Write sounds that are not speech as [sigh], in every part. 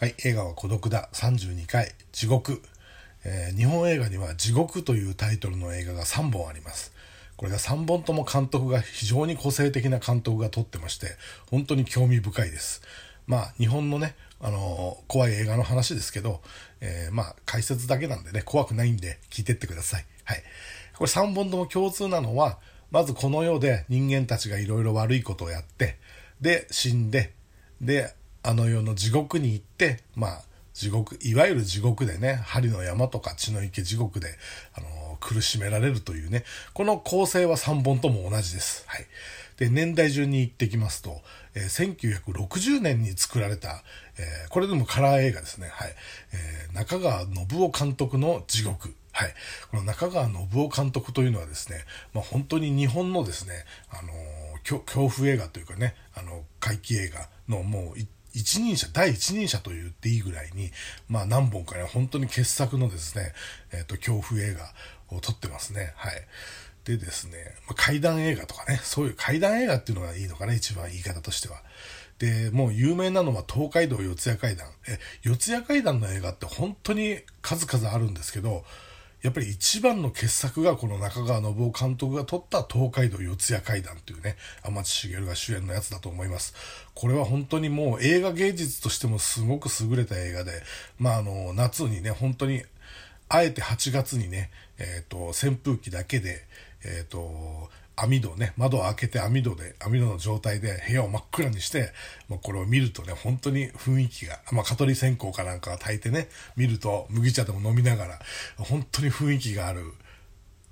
はい、映画は孤独だ32回地獄、えー日本映画には地獄というタイトルの映画が3本あります。これが3本とも監督が非常に個性的な監督が撮ってまして、本当に興味深いです。まあ、日本のね、あのー怖い映画の話ですけど、えーまあ、解説だけなんでね、怖くないんで聞いてってください。はい。これ3本とも共通なのは、まずこの世で人間たちがいろいろ悪いことをやって、で、死んで、で、あの世の地獄に行って、まあ、地獄、いわゆる地獄でね、針の山とか血の池地獄で、あのー苦しめられるというね、この構成は3本とも同じです。はい。で、年代順に言ってきますと、えー1960年に作られた、えーこれでもカラー映画ですね。はい。えー中川信夫監督の地獄。はい。この中川信夫監督というのはですね、まあ本当に日本のですね、あの恐怖映画というかね、あの、怪奇映画のもうい一人者、第一人者と言っていいぐらいに、まあ何本かね、本当に傑作のですね、えっ、と、恐怖映画を撮ってますね。はい。でですね、まあ、怪談映画とかね、そういう怪談映画っていうのがいいのかな、一番言い方としては。で、もう有名なのは東海道四谷怪談。え、四谷怪談の映画って本当に数々あるんですけど、やっぱり一番の傑作がこの中川信夫監督が撮った東海道四谷怪談というね、天地茂が主演のやつだと思います。これは本当にもう映画芸術としてもすごく優れた映画で、まああの、夏にね、本当に、あえて8月にね、えっ、と、扇風機だけで、えっ、と、網戸ね、窓を開けて網戸で、網戸の状態で部屋を真っ暗にして、もうこれを見るとね、本当に雰囲気が、まあ、蚊取り線香かなんかが炊いてね、見ると麦茶でも飲みながら、本当に雰囲気がある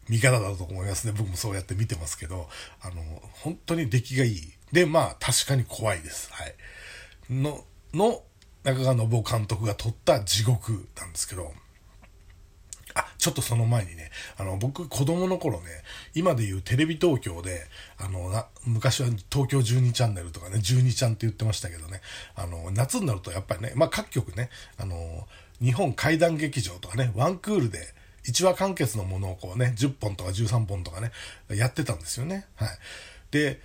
見方だと思いますね。僕もそうやって見てますけど、あの、本当に出来がいい。で、まあ、確かに怖いです。はい。の、の、中川信夫監督が撮った地獄なんですけど、ちょっとその前にね、あの、僕、子供の頃ね、今で言うテレビ東京で、あの、な昔は東京12チャンネルとかね、12ちゃんって言ってましたけどね、あの、夏になるとやっぱりね、まあ、各局ね、あの、日本怪談劇場とかね、ワンクールで、1話完結のものをこうね、10本とか13本とかね、やってたんですよね。はい。で、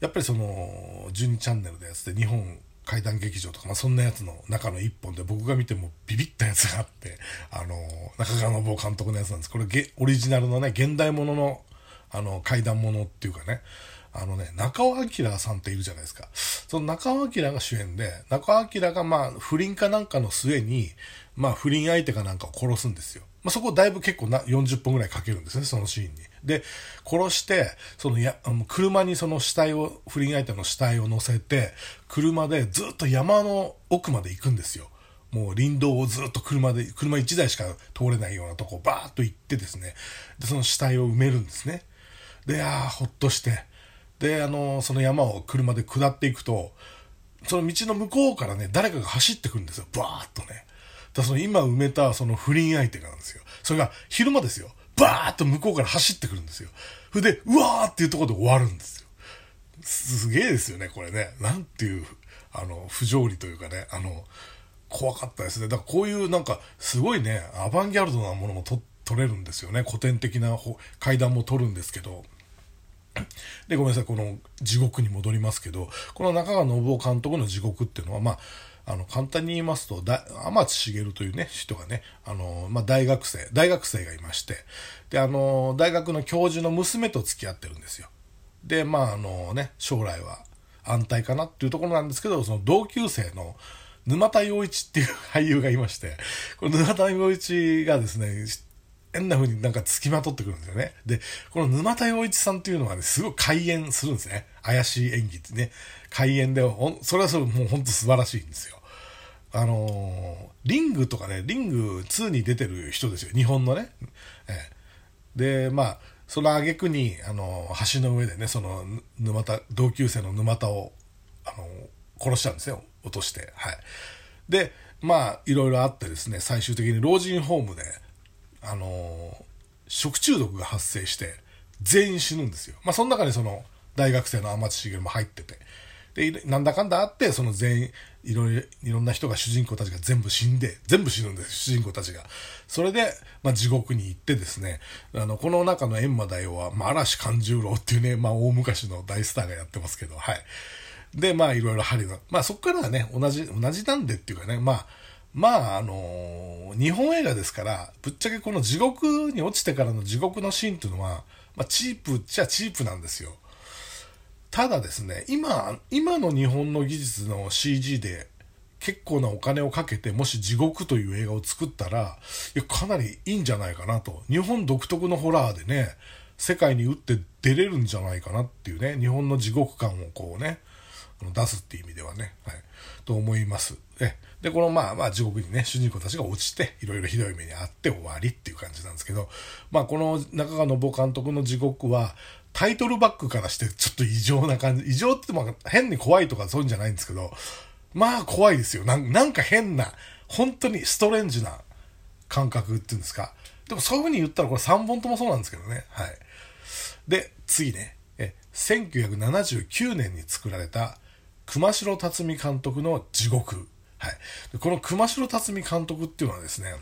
やっぱりその、12チャンネルのやつで日本怪談劇場とか、まあ、そんなやつの中の一本で僕が見てもビビったやつがあって、あの、中川信夫監督のやつなんです。これゲ、オリジナルのね、現代ものの、あの、怪談ものっていうかね、あのね、中尾明さんっているじゃないですか。その中尾明が主演で、中尾明がまあ、不倫かなんかの末に、まあ、不倫相手かなんかを殺すんですよ。まあ、そこだいぶ結構な、40本ぐらいかけるんですね、そのシーンに。で、殺して、そのや、車にその死体を、不倫相手の死体を乗せて、車でずっと山の奥まで行くんですよ。もう林道をずっと車で、車1台しか通れないようなとこをバーッと行ってですね、で、その死体を埋めるんですね。で、ああ、ほっとして、で、あの、その山を車で下っていくと、その道の向こうからね、誰かが走ってくるんですよ。バーッとね。だその今埋めたその不倫相手なんですよ。それが昼間ですよ。バーッと向こうから走ってくるんですよ。それで、うわーっていうところで終わるんですよ。すげえですよね、これね。なんていう、あの、不条理というかね、あの、怖かったですね。だからこういうなんか、すごいね、アバンギャルドなものもと取れるんですよね。古典的な階段も取るんですけど。で、ごめんなさい、この地獄に戻りますけど、この中川信夫監督の地獄っていうのは、まあ、あの、簡単に言いますと、だ天地茂というね、人がね、あの、まあ、大学生、大学生がいまして、で、あの、大学の教授の娘と付き合ってるんですよ。で、まあ、あのね、将来は安泰かなっていうところなんですけど、その同級生の沼田洋一っていう俳優がいまして、この沼田洋一がですね、変な風になんか付きまとってくるんですよね。で、この沼田洋一さんっていうのはね、すごい開演するんですね。怪しい演技ってね。開演で、それはそれもう本当素晴らしいんですよ。あのーリングとかね、リング2に出てる人ですよ。日本のね。ええで、まあ、その挙句に、あのー橋の上でね、その、沼田、同級生の沼田を、あの殺したんですよ。落として。はい。で、まあ、いろいろあってですね、最終的に老人ホームで、あの食中毒が発生して、全員死ぬんですよ。まあ、その中にその、大学生の天地茂も入ってて。で、なんだかんだあって、その全員、いろいろ、いろんな人が主人公たちが全部死んで、全部死ぬんです、主人公たちが。それで、まあ、地獄に行ってですね、あの、この中の閻魔大王は、まあ、嵐勘十郎っていうね、まあ、大昔の大スターがやってますけど、はい。で、まあいろいろ針の、まあそこからはね、同じ、同じなんでっていうかね、まあ、まあ、あの、日本映画ですから、ぶっちゃけこの地獄に落ちてからの地獄のシーンっていうのは、まあ、チープっちゃチープなんですよ。ただですね、今、今の日本の技術の CG で結構なお金をかけて、もし地獄という映画を作ったら、いや、かなりいいんじゃないかなと。日本独特のホラーでね、世界に打って出れるんじゃないかなっていうね、日本の地獄感をこうね、出すっていう意味ではね、はい、と思います。えで、このまあまあ地獄にね、主人公たちが落ちて、いろいろひどい目に遭って終わりっていう感じなんですけど、まあこの中川信夫監督の地獄は、タイトルバックからしてちょっと異常な感じ、異常ってまあ変に怖いとかそういうんじゃないんですけど、まあ怖いですよ。なんか変な、本当にストレンジな感覚っていうんですか。でもそういう風に言ったらこれ3本ともそうなんですけどね。はい。で、次ね。え、1979年に作られた熊代辰巳監督の地獄。はい。この熊代辰巳監督っていうのはですね、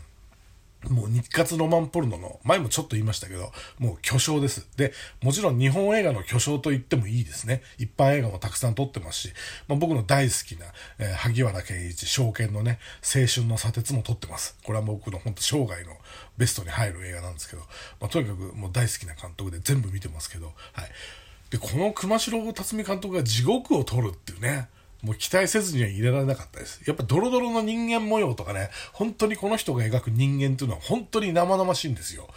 もう日活ロマンポルノの、前もちょっと言いましたけど、もう巨匠です。で、もちろん日本映画の巨匠と言ってもいいですね。一般映画もたくさん撮ってますし、まあ、僕の大好きな、えー、萩原健一、証券のね、青春の砂鉄も撮ってます。これは僕の本当生涯のベストに入る映画なんですけど、まあ、とにかくもう大好きな監督で全部見てますけど、はい。で、この熊代辰巳監督が地獄を撮るっていうね、もう期待せずには入れられなかったです。やっぱドロドロの人間模様とかね、本当にこの人が描く人間っていうのは本当に生々しいんですよ。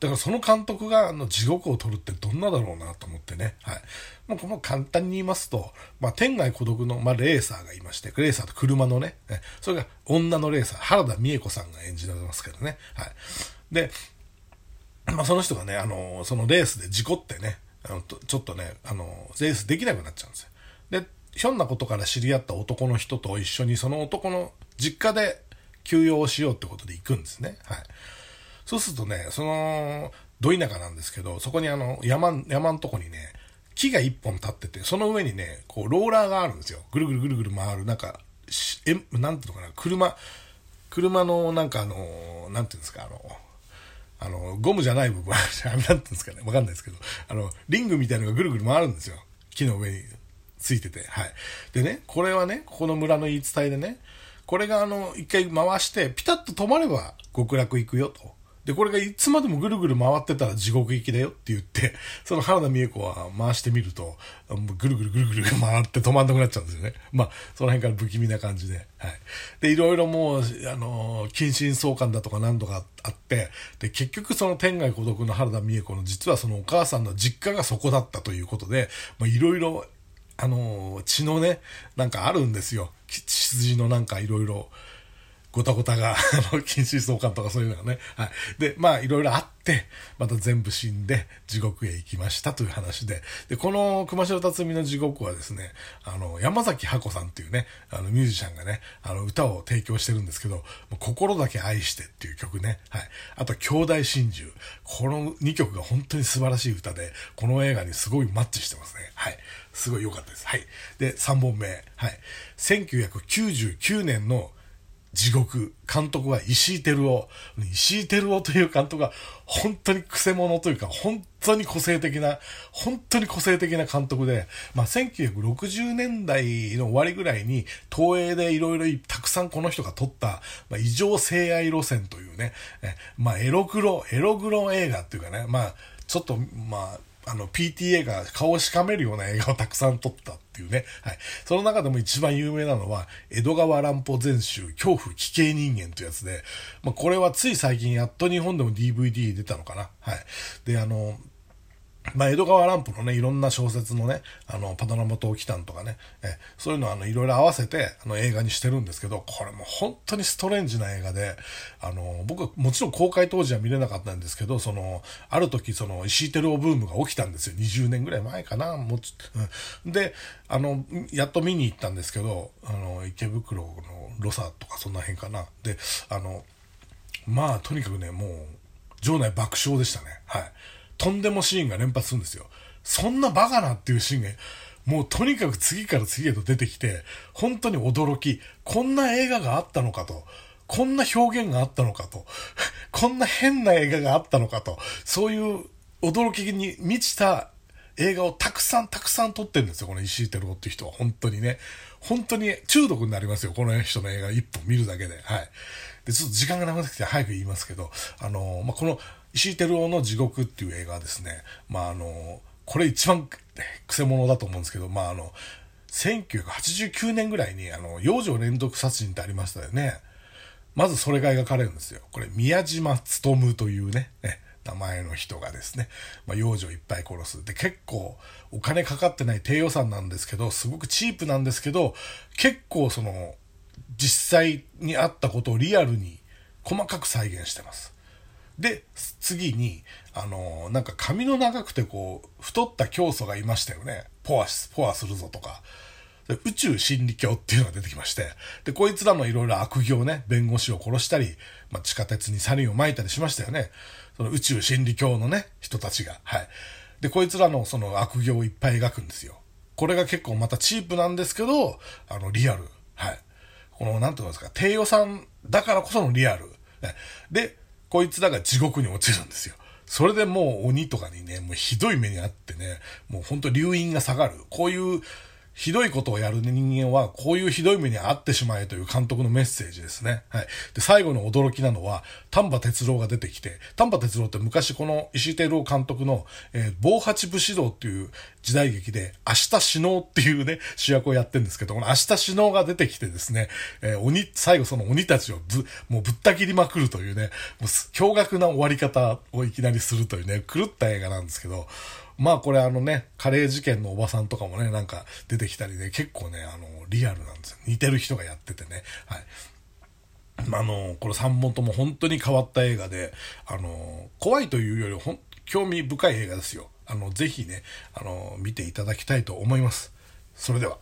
だからその監督があの地獄を撮るってどんなだろうなと思ってね。はい。もうこの簡単に言いますと、まあ、天外孤独の、まあ、レーサーがいまして、レーサーと車のね、それが女のレーサー、原田美恵子さんが演じられますけどね。はい。で、まあ、その人がね、あの、そのレースで事故ってね、あのちょっとね、あの、レースできなくなっちゃうんですよ。で、ひょんなことから知り合った男の人と一緒にその男の実家で休養をしようってことで行くんですね。はい。そうするとね、その、ど田舎なんですけど、そこにあの、山、山のとこにね、木が一本立ってて、その上にね、こう、ローラーがあるんですよ。ぐるぐるぐるぐる回る、なんか、え、なんていうのかな、車、車のなんかあの、なんていうんですか、あの、あの、ゴムじゃない部分、[laughs] なんていうんですかね、わかんないですけど、あの、リングみたいなのがぐるぐる回るんですよ。木の上についてて。はい。でね、これはね、ここの村の言い伝えでね、これがあの、一回回して、ピタッと止まれば極楽行くよと。で、これがいつまでもぐるぐる回ってたら地獄行きだよって言って、その原田美恵子は回してみると、ぐるぐるぐるぐる回って止まんなくなっちゃうんですよね。まあ、その辺から不気味な感じで。はい。で、いろいろもう、あの、近親相関だとか何度かあって、で、結局その天外孤独の原田美恵子の実はそのお母さんの実家がそこだったということで、まあ、いろいろあの、血のね、なんかあるんですよ。血筋のなんかいろいろ、ごたごたが、[laughs] あの、近親相関とかそういうのがね。はい。で、まあ、いろいろあって、また全部死んで、地獄へ行きましたという話で。で、この熊代辰巳の地獄はですね、あの、山崎箱さんっていうね、あの、ミュージシャンがね、あの、歌を提供してるんですけど、心だけ愛してっていう曲ね。はい。あと、兄弟心中。この2曲が本当に素晴らしい歌で、この映画にすごいマッチしてますね。はい。すごい良かったです。はい。で、3本目。はい。1999年の地獄。監督は石井照夫。石井照夫という監督は本当に癖者というか、本当に個性的な、本当に個性的な監督で、まあ、1960年代の終わりぐらいに、東映でいろいろたくさんこの人が撮った、まあ、異常性愛路線というね、まあ、エログロ、エログロ映画っていうかね、まあ、ちょっと、まあ、あの、PTA が顔をしかめるような映画をたくさん撮ったっていうね。はい。その中でも一番有名なのは、江戸川乱歩全集、恐怖危険人間というやつで、まあ、これはつい最近やっと日本でも DVD 出たのかな。はい。で、あの、まあ、江戸川乱歩のね、いろんな小説のね、あの、パノラマ島来たんとかね、え、そういうのあの、いろいろ合わせて、あの、映画にしてるんですけど、これも本当にストレンジな映画で、あの、僕は、もちろん公開当時は見れなかったんですけど、その、ある時、その、石井照夫ブームが起きたんですよ。20年ぐらい前かな、もううん、で、あの、やっと見に行ったんですけど、あの、池袋のロサとかそんな辺かな。で、あの、まあ、とにかくね、もう、場内爆笑でしたね。はい。とんでもシーンが連発するんですよ。そんなバカなっていうシーンが、もうとにかく次から次へと出てきて、本当に驚き、こんな映画があったのかと、こんな表現があったのかと、[laughs] こんな変な映画があったのかと、そういう驚きに満ちた映画をたくさんたくさん撮ってるんですよ、この石井照夫っていう人は。本当にね。本当に中毒になりますよ、この人の映画一本見るだけで。はい。で、ちょっと時間がなくなって早く言いますけど、あのまあ、この石井照夫の地獄っていう映画はですね、まあ、あのこれ一番 [laughs] くせ者だと思うんですけど、まあ、あの、1989年ぐらいに、あの、幼女連続殺人ってありましたよね。まずそれが描かれるんですよ。これ、宮島勉というね、ね名前の人がですね、まあ、幼女いっぱい殺す。で、結構お金かかってない低予算なんですけど、すごくチープなんですけど、結構その、実際にあったことをリアルに細かく再現してます。で、次に、あの、なんか髪の長くてこう、太った教祖がいましたよね。ポア、ポアするぞとか。宇宙真理教っていうのが出てきまして、で、こいつらのいろいろ悪行ね、弁護士を殺したり、まあ、地下鉄にサリンを撒いたりしましたよね。その宇宙真理教のね、人たちが。はい。で、こいつらのその悪行をいっぱい描くんですよ。これが結構またチープなんですけど、あの、リアル。はい。この、なんていうんですか、低予算だからこそのリアル。で、こいつらが地獄に落ちるんですよ。それでもう鬼とかにね、もうひどい目にあってね、もうほんと留飲が下がる。こういうひどいことをやる人間は、こういうひどい目に遭ってしまえという監督のメッセージですね。はい。で、最後の驚きなのは、丹波哲郎が出てきて、丹波哲郎って昔この石井照郎監督の、えー、棒八武士道っていう時代劇で、明日死のうっていうね、主役をやってるんですけど、この明日死のうが出てきてですね、えー、鬼、最後その鬼たちをぶ、もうぶった切りまくるというね、もう驚愕な終わり方をいきなりするというね、狂った映画なんですけど、まあこれあのね、カレー事件のおばさんとかもね、なんか出てきたりね、結構ね、あの、リアルなんですよ。似てる人がやっててね。はい。あ、の、この3本とも本当に変わった映画で、あの、怖いというよりほん、興味深い映画ですよ。あの、ぜひね、あの、見ていただきたいと思います。それでは。